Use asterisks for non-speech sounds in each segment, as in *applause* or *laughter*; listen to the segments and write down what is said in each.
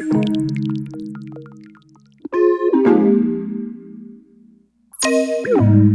Thank you.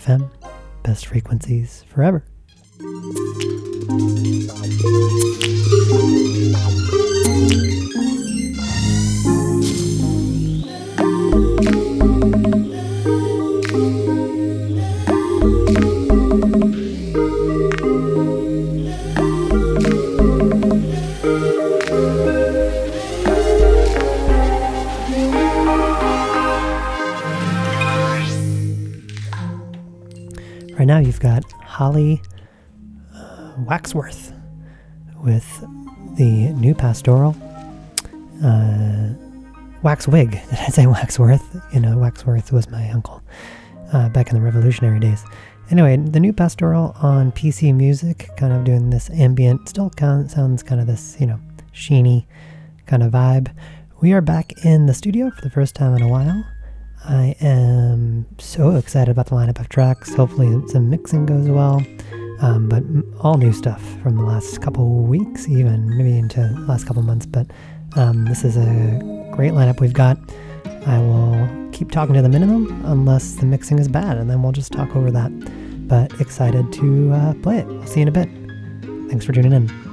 BFF.FM. Best frequencies forever. Now, you've got Holly uh, Waxworth with the new pastoral. Uh, Waxwig. *laughs* Did I say Waxworth? You know, Waxworth was my uncle uh, back in the revolutionary days. Anyway, the new pastoral on PC Music, kind of doing this ambient, still kind of sounds kind of this, you know, sheeny kind of vibe. We are back in the studio for the first time in a while. I am so excited about the lineup of tracks. Hopefully, some mixing goes well. Um, but all new stuff from the last couple weeks, even maybe into the last couple months. But um, this is a great lineup we've got. I will keep talking to the minimum unless the mixing is bad, and then we'll just talk over that. But excited to uh, play it. I'll see you in a bit. Thanks for tuning in.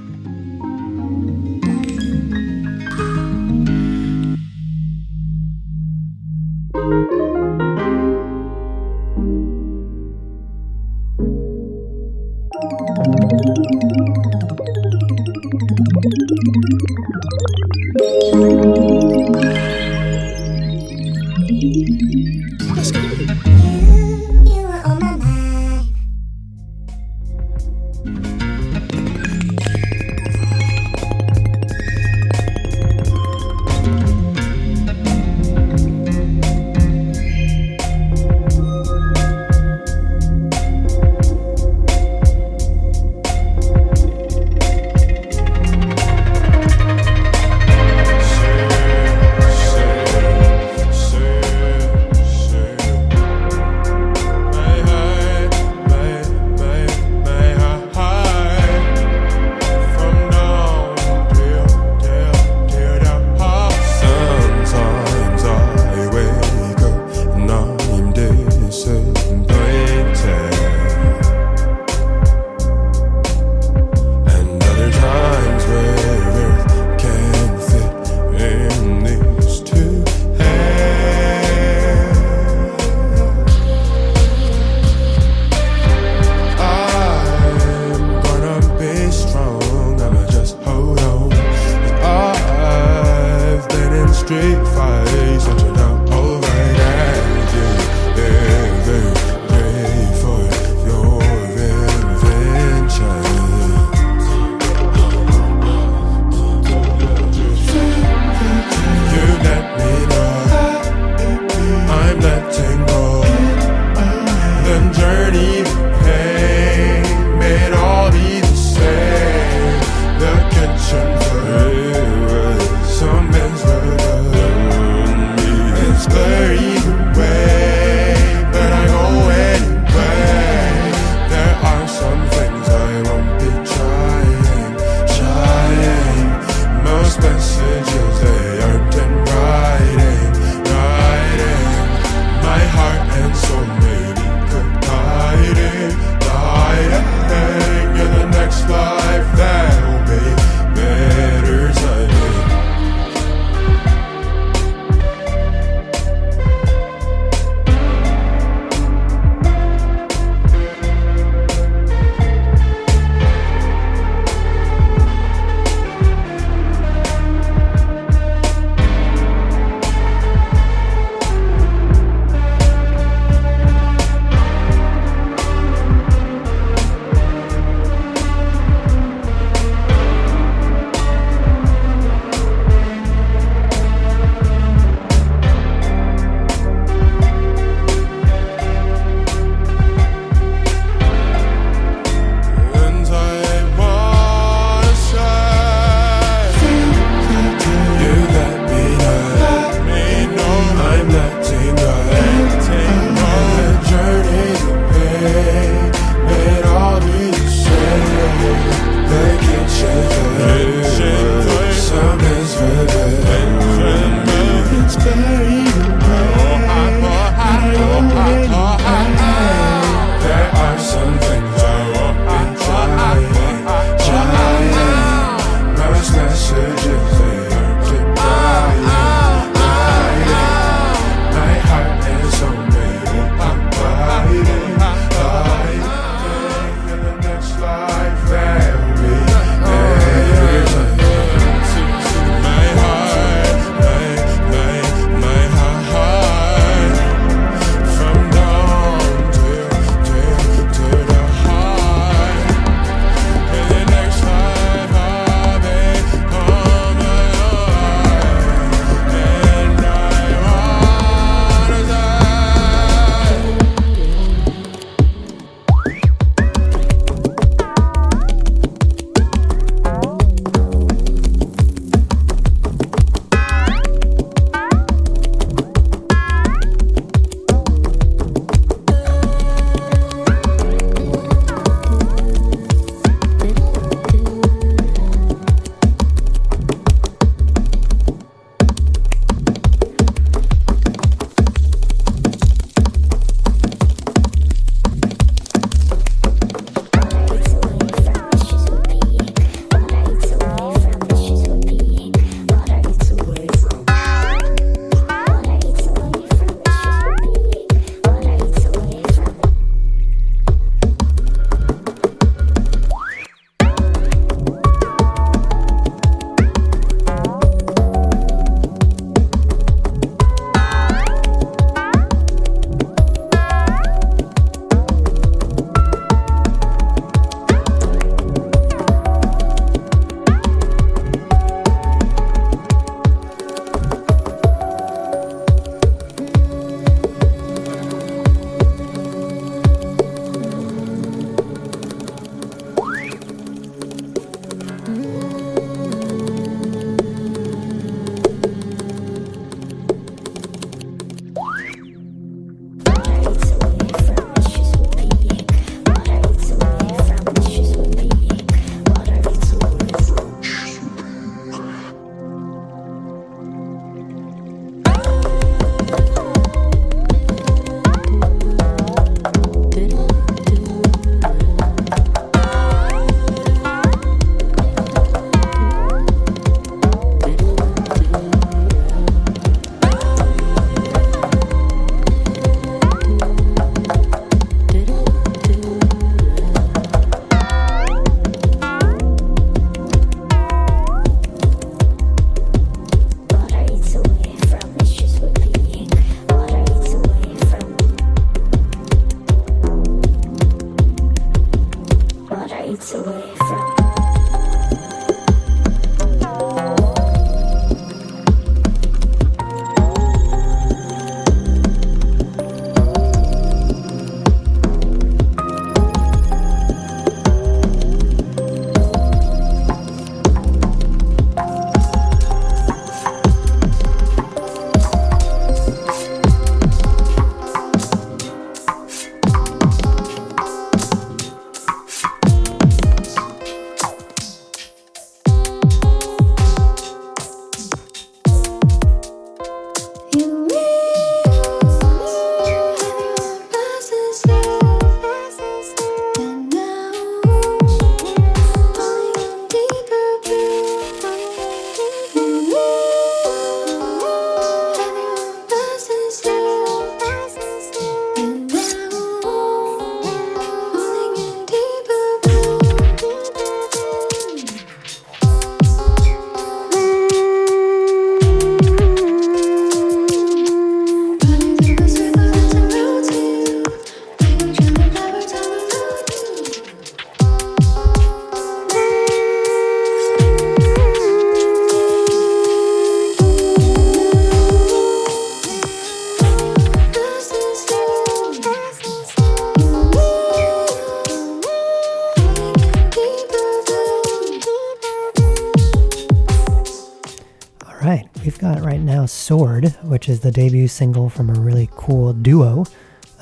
Which is the debut single from a really cool duo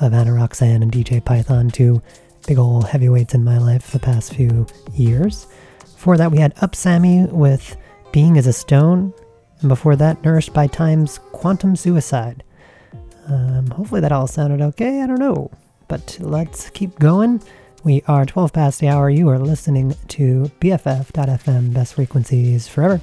of Ana Roxanne and DJ Python, two big ol' heavyweights in my life the past few years. Before that, we had upsammy with Being as a Stone, and before that, Nourished by Time's Quantum Suicide. Um, hopefully that all sounded okay, I don't know. But let's keep going. We are 12 past the hour. You are listening to BFF.FM, best frequencies forever.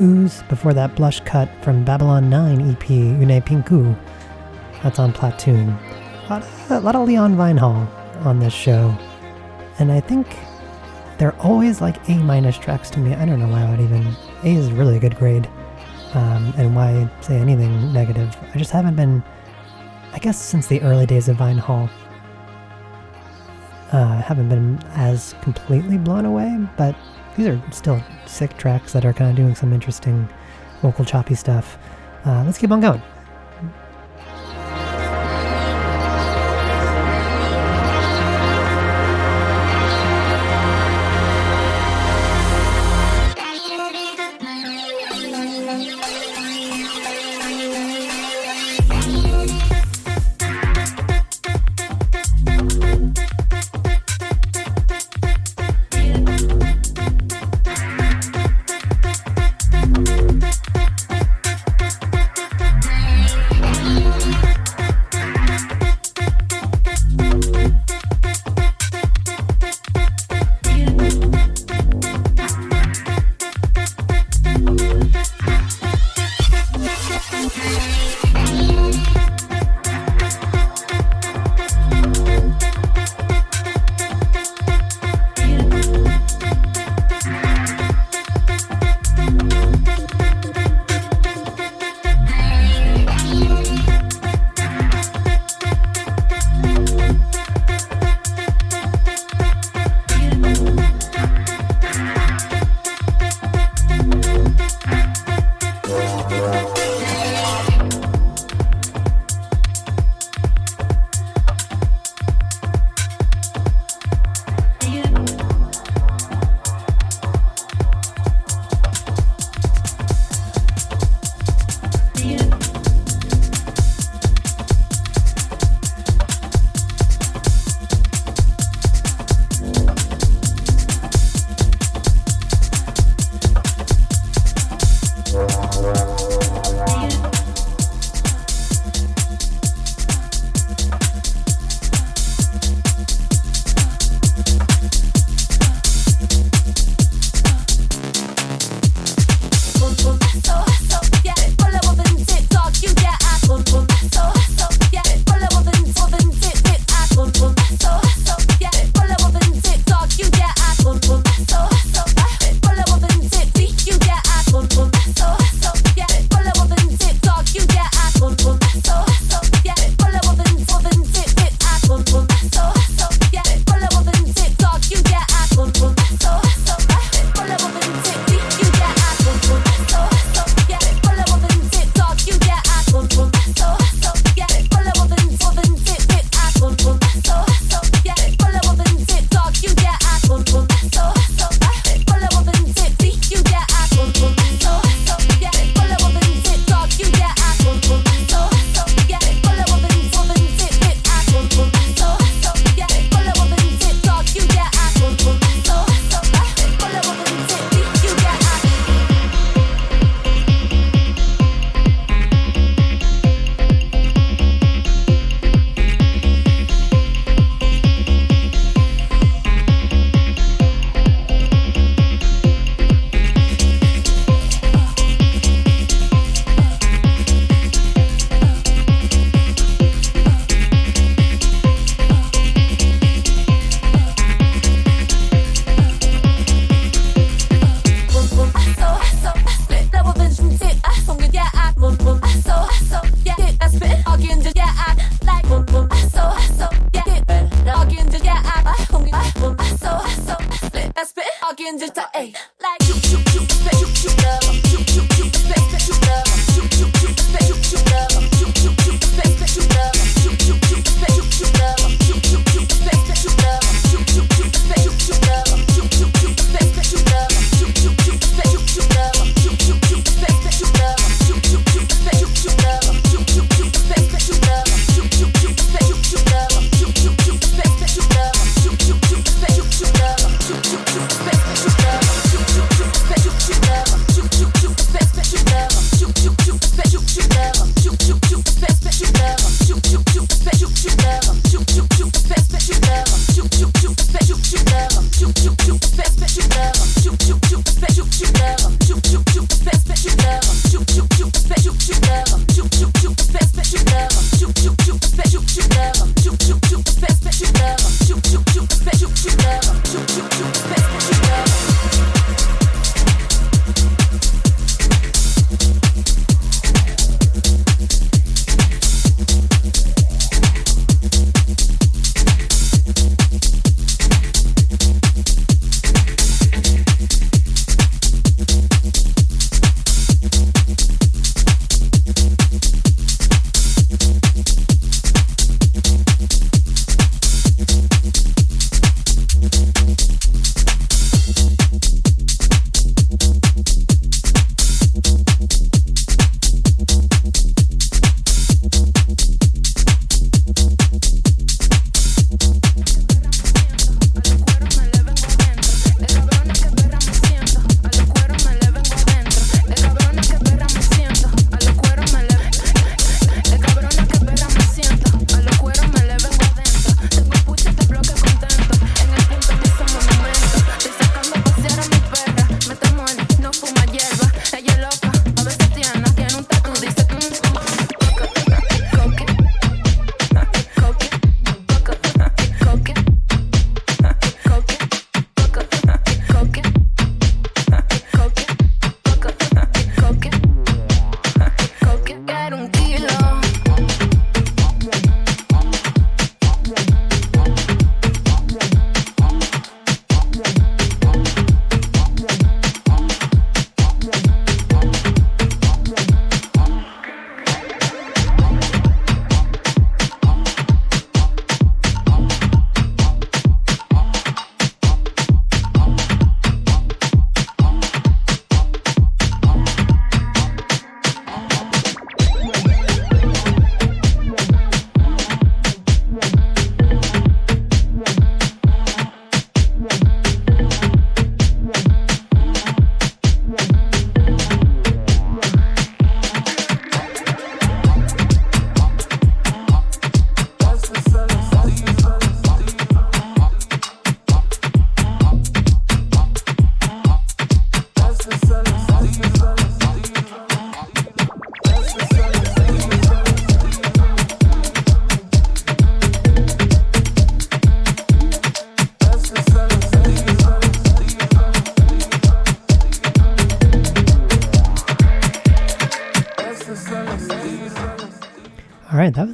Ooze. Before that, Blush Cut from Babylon 9 EP, Yune Pinku. That's on Platoon. A lot, a lot of Leon Vynehall on this show. And I think they're always like A minus tracks to me. I don't know why I would even. A is really a good grade. Um, and why say anything negative? I just haven't been. I guess since the early days of Vynehall, uh, haven't been as completely blown away, but these are still sick tracks that are kind of doing some interesting vocal choppy stuff. Uh, let's keep on going.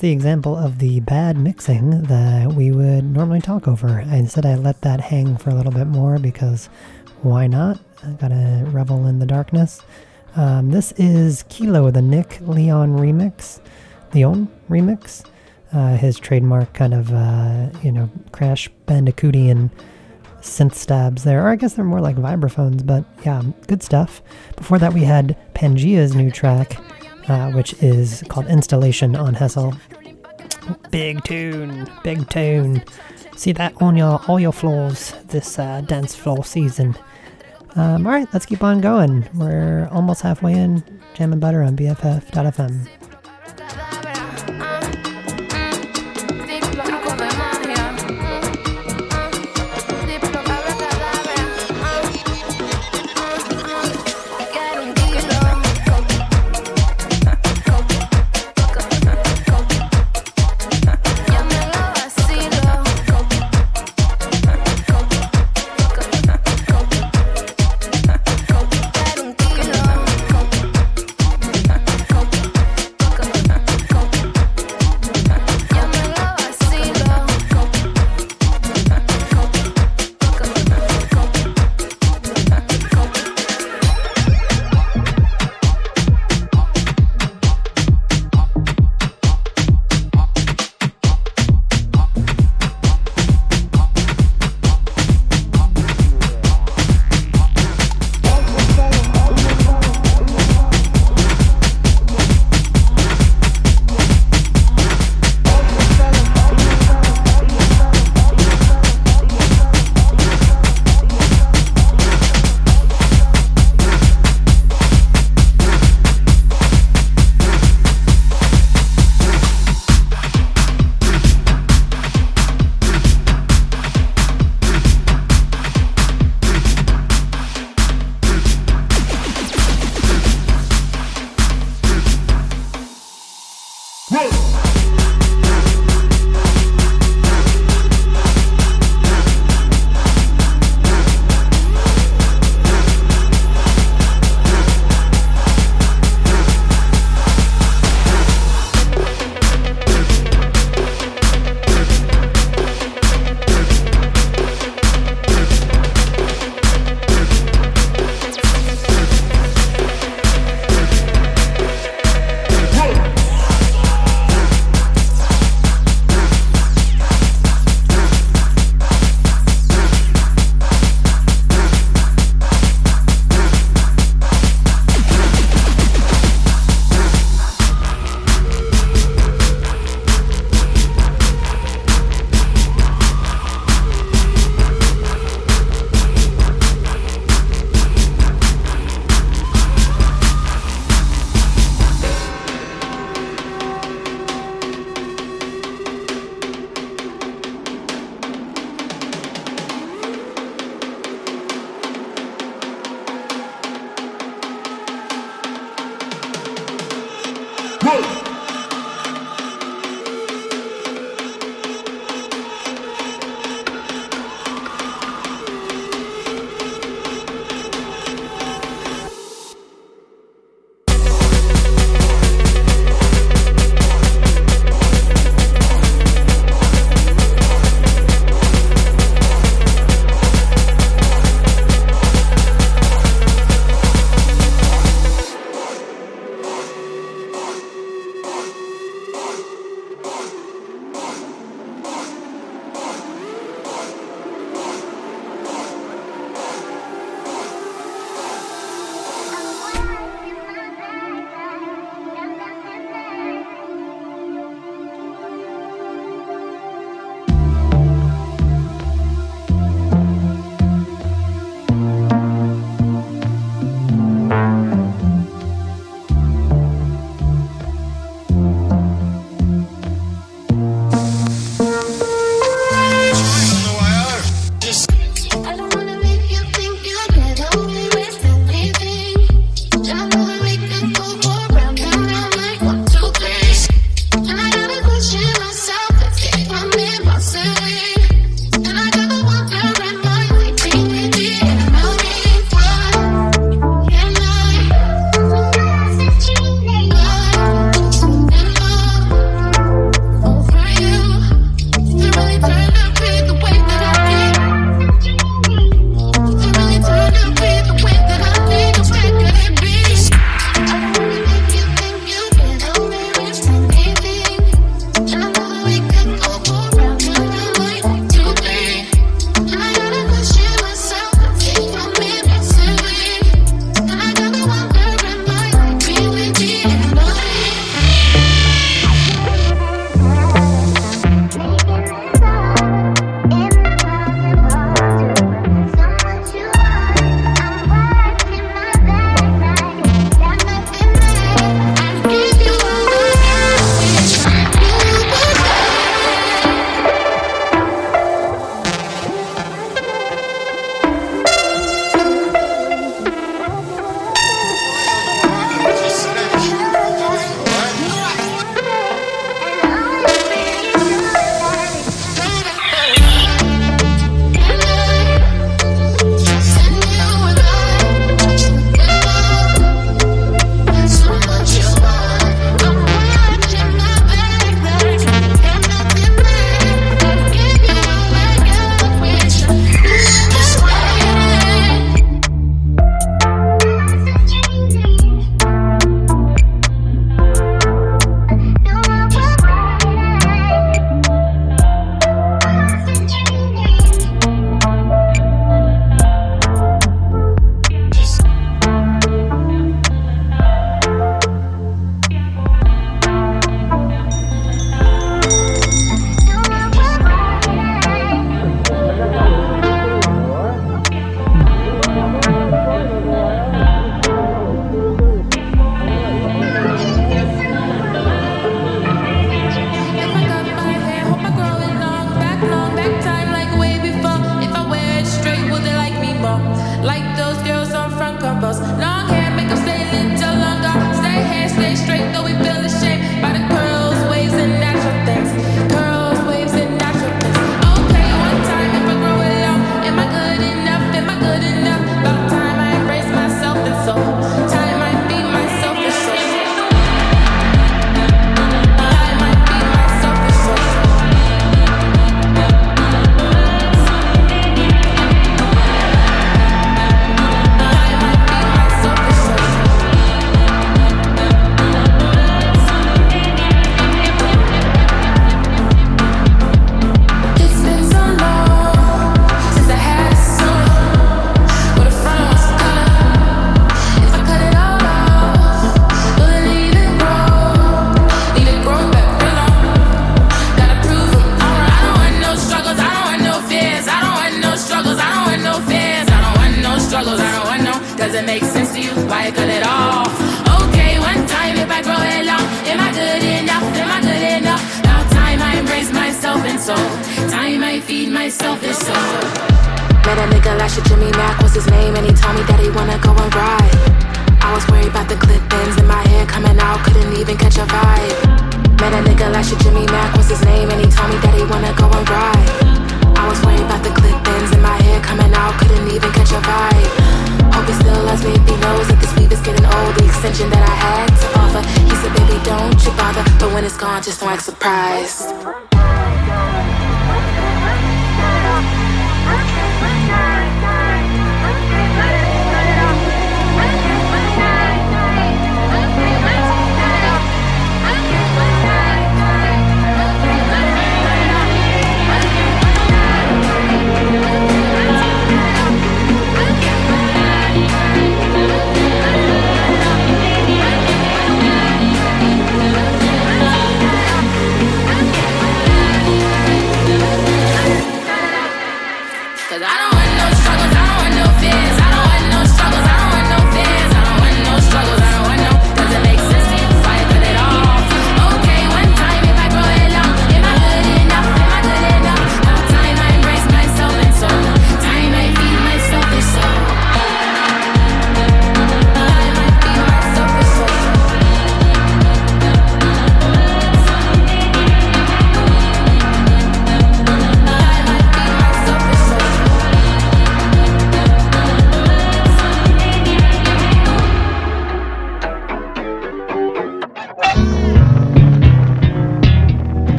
The example of the bad mixing that we would normally talk over. Instead, I let that hang for a little bit more because why not? I gotta revel in the darkness. Um, this is Kilo, the Nick Leon remix, Leon remix. Uh, his trademark kind of, uh, you know, Crash Bandicootian synth stabs there, or I guess they're more like vibraphones, but yeah, good stuff. Before that, we had Pangaea's new track, uh, which is called Installation on Hessle. Big tune, big tune. See that on your all your floors this uh, dance floor season. Um, all right, let's keep on going. We're almost halfway in. Jam and butter on BFF.fm.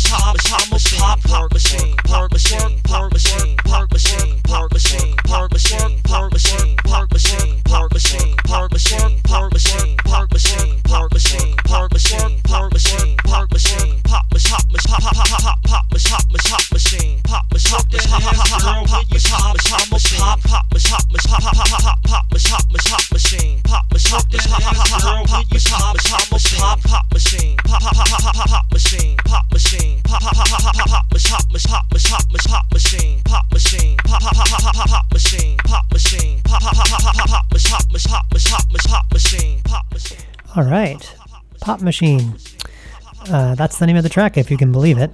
machine, pop, pop machine, pop, pop machine. Machine. Uh, that's the name of the track, if you can believe it.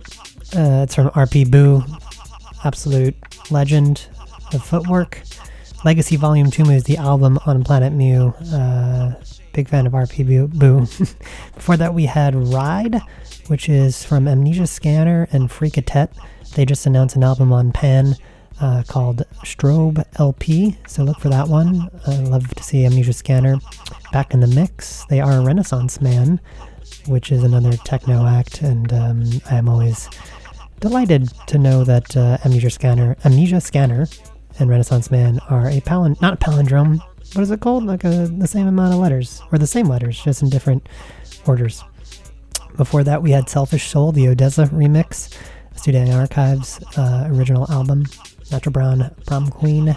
Uh, it's from RP Boo, absolute legend of footwork. Legacy Volume 2 is the album on Planet Mu. Uh, big fan of RP Boo. Boo. *laughs* Before that, we had Ride, which is from Amnesia Scanner and Freeka Tet. They just announced an album on Pan uh, called Strobe LP, so look for that one. I love to see Amnesia Scanner back in the mix. They are a Renaissance Man, which is another techno act, and um, I am always delighted to know that uh, Amnesia Scanner, Amnesia Scanner, and Renaissance Man are a palin not a palindrome. What is it called? Like a, the same amount of letters, or the same letters, just in different orders. Before that, we had Selfish Soul, the OSESZA remix, Sudan Archives uh, original album, Natural Brown Prom Queen.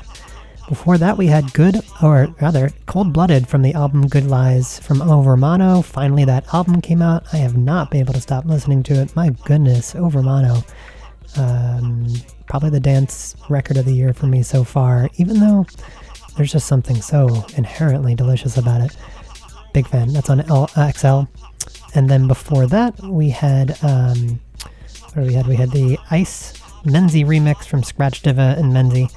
Before that, we had Good, or rather, Cold Blooded from the album Good Lies from Overmono. Finally, that album came out. I have not been able to stop listening to it. My goodness, Overmono. Um, probably the dance record of the year for me so far, even though there's just something so inherently delicious about it. Big fan. That's on L- uh, XL. And then before that, we had um, what we had? We had the Ice Menzi remix from Scratcha DVA and Menzi.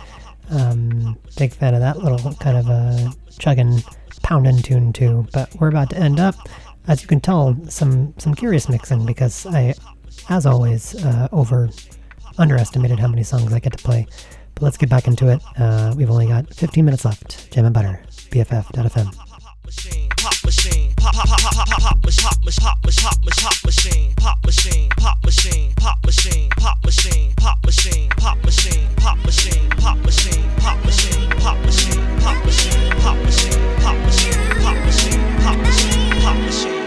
Um, big fan of that little kind of a chugging, pounding tune too. But we're about to end up, as you can tell, some some curious mixing because I, as always, uh, over underestimated how many songs I get to play. But let's get back into it. Uh, we've only got 15 minutes left. Jam and Butter, BFF.fm. machine, pop machine, pop pop pop pop pop pop mach- pop pop pop machine, pop machine, pop machine, pop machine, pop machine, pop machine, pop machine, pop machine, pop machine, pop machine, pop machine, pop machine, pop machine, pop machine, pop machine, pop machine, pop machine.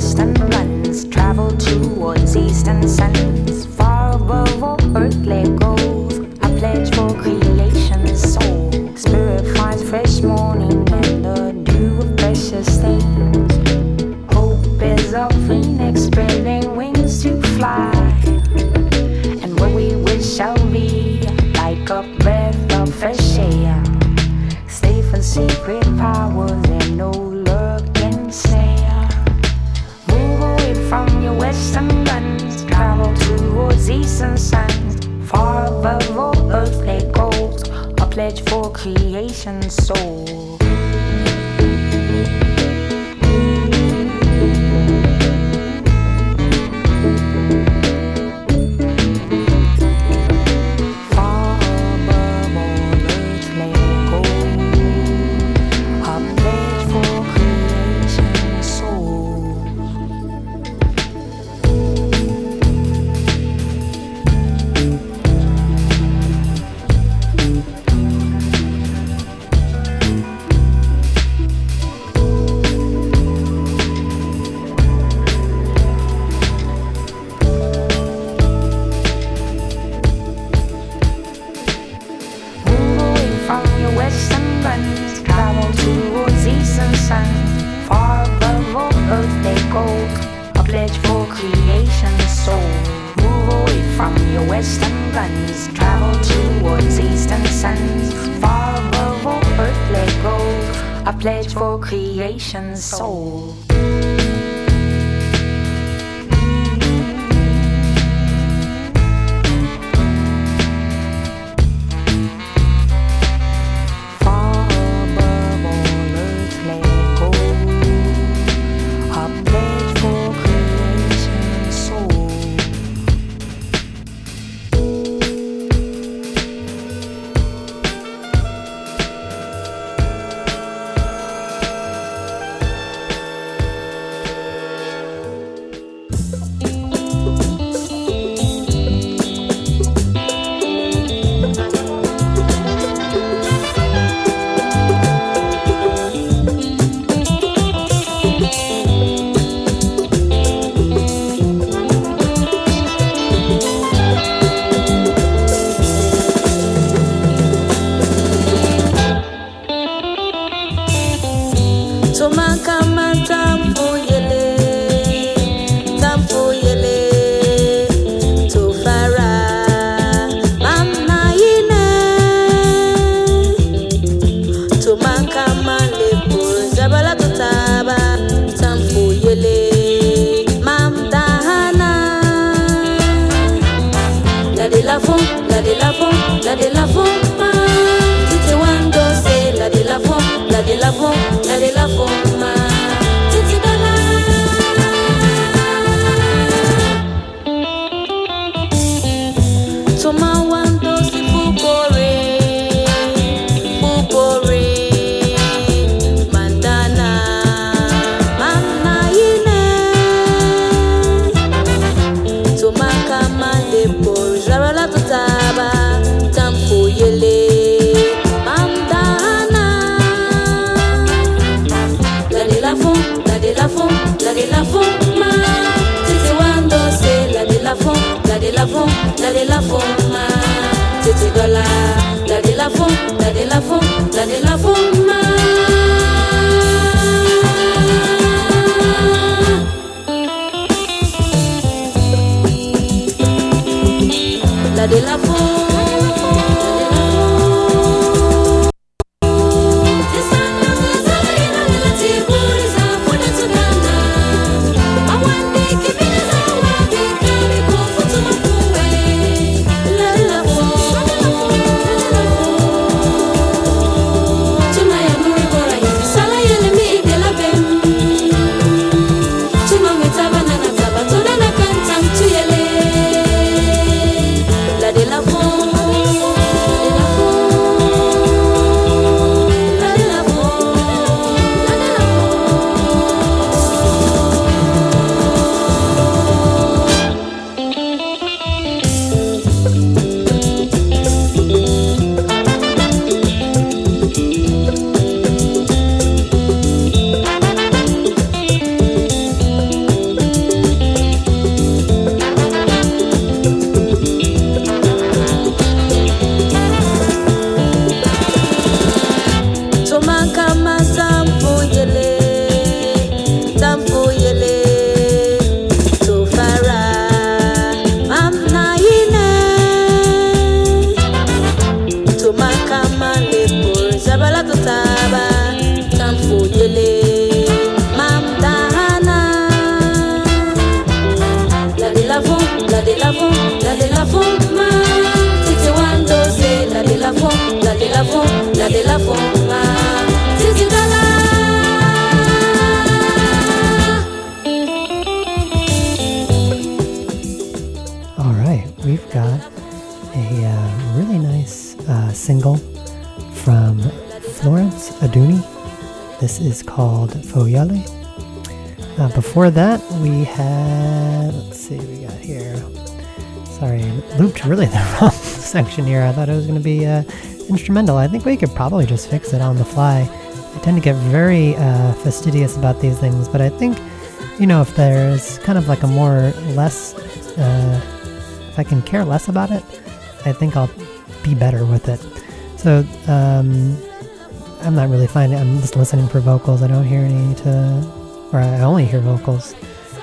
west and runs, travel towards east and central. All right, we've got a uh, really nice uh, single from Florence Adooni. This is called Foyale. Uh, before that, we had, let's see, we got here. Sorry, looped really *laughs* the wrong section here. I thought it was going to be uh, instrumental. I think we could probably just fix it on the fly. I tend to get very uh, fastidious about these things, but I think, you know, if there's kind of like a more less, uh, if I can care less about it, I think I'll be better with it. So, um, I'm not really finding, I'm just listening for vocals. I don't hear any to, or I only hear vocals.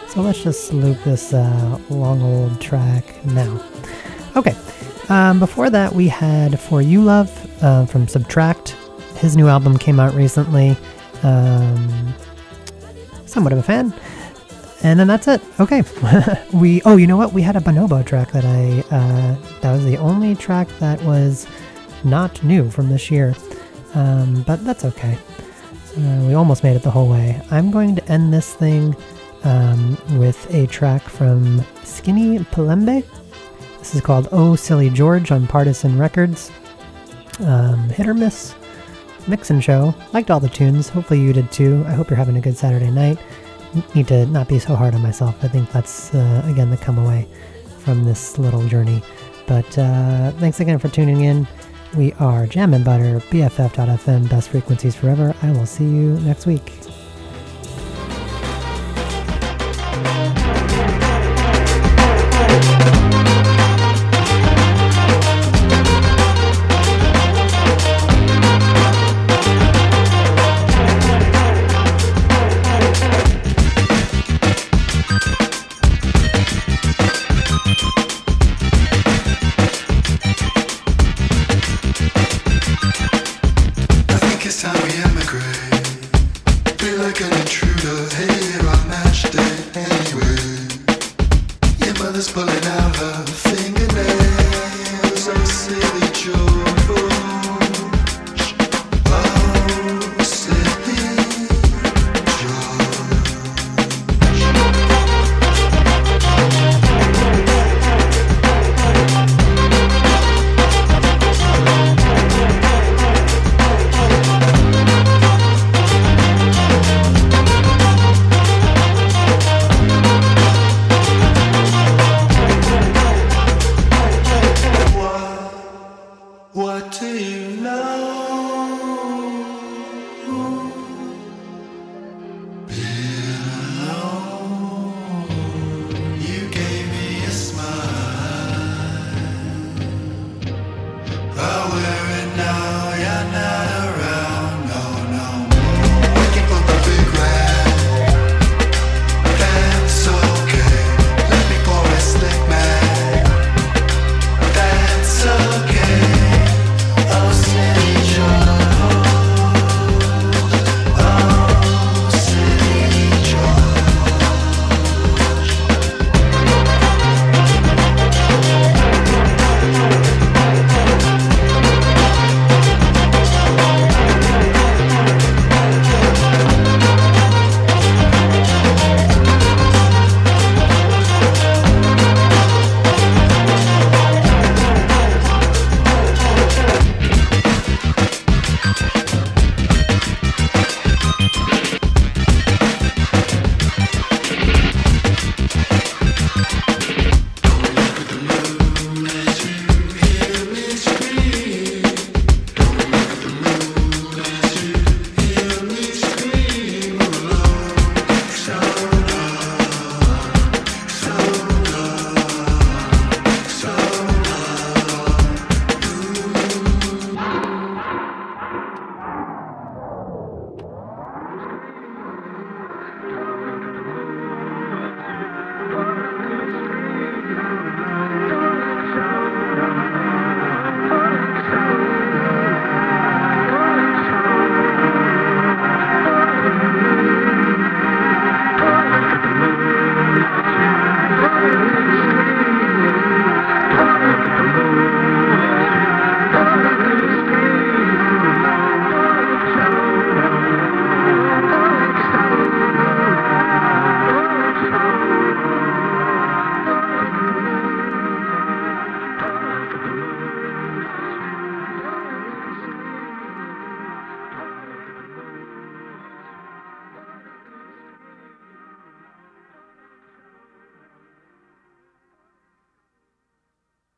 So let's just loop this uh, long old track now. Okay. Um, before that, we had For You Love uh, from SBTRKT. His new album came out recently. Um, somewhat of a fan. And then that's it. Okay. *laughs* we oh, you know what? We had a Bonobo track that I uh, that was the only track that was not new from this year. Um, but that's okay. Uh, we almost made it the whole way. I'm going to end this thing um, with a track from Skinny Pelembe. This is called Oh Silly George on Partisan Records. Um, hit or miss mix and show. Liked all the tunes. Hopefully you did too. I hope you're having a good Saturday night. Need to not be so hard on myself. I think that's uh, again the come away from this little journey. But uh, thanks again for tuning in. We are Jam and Butter, BFF.FM, best frequencies forever. I will see you next week.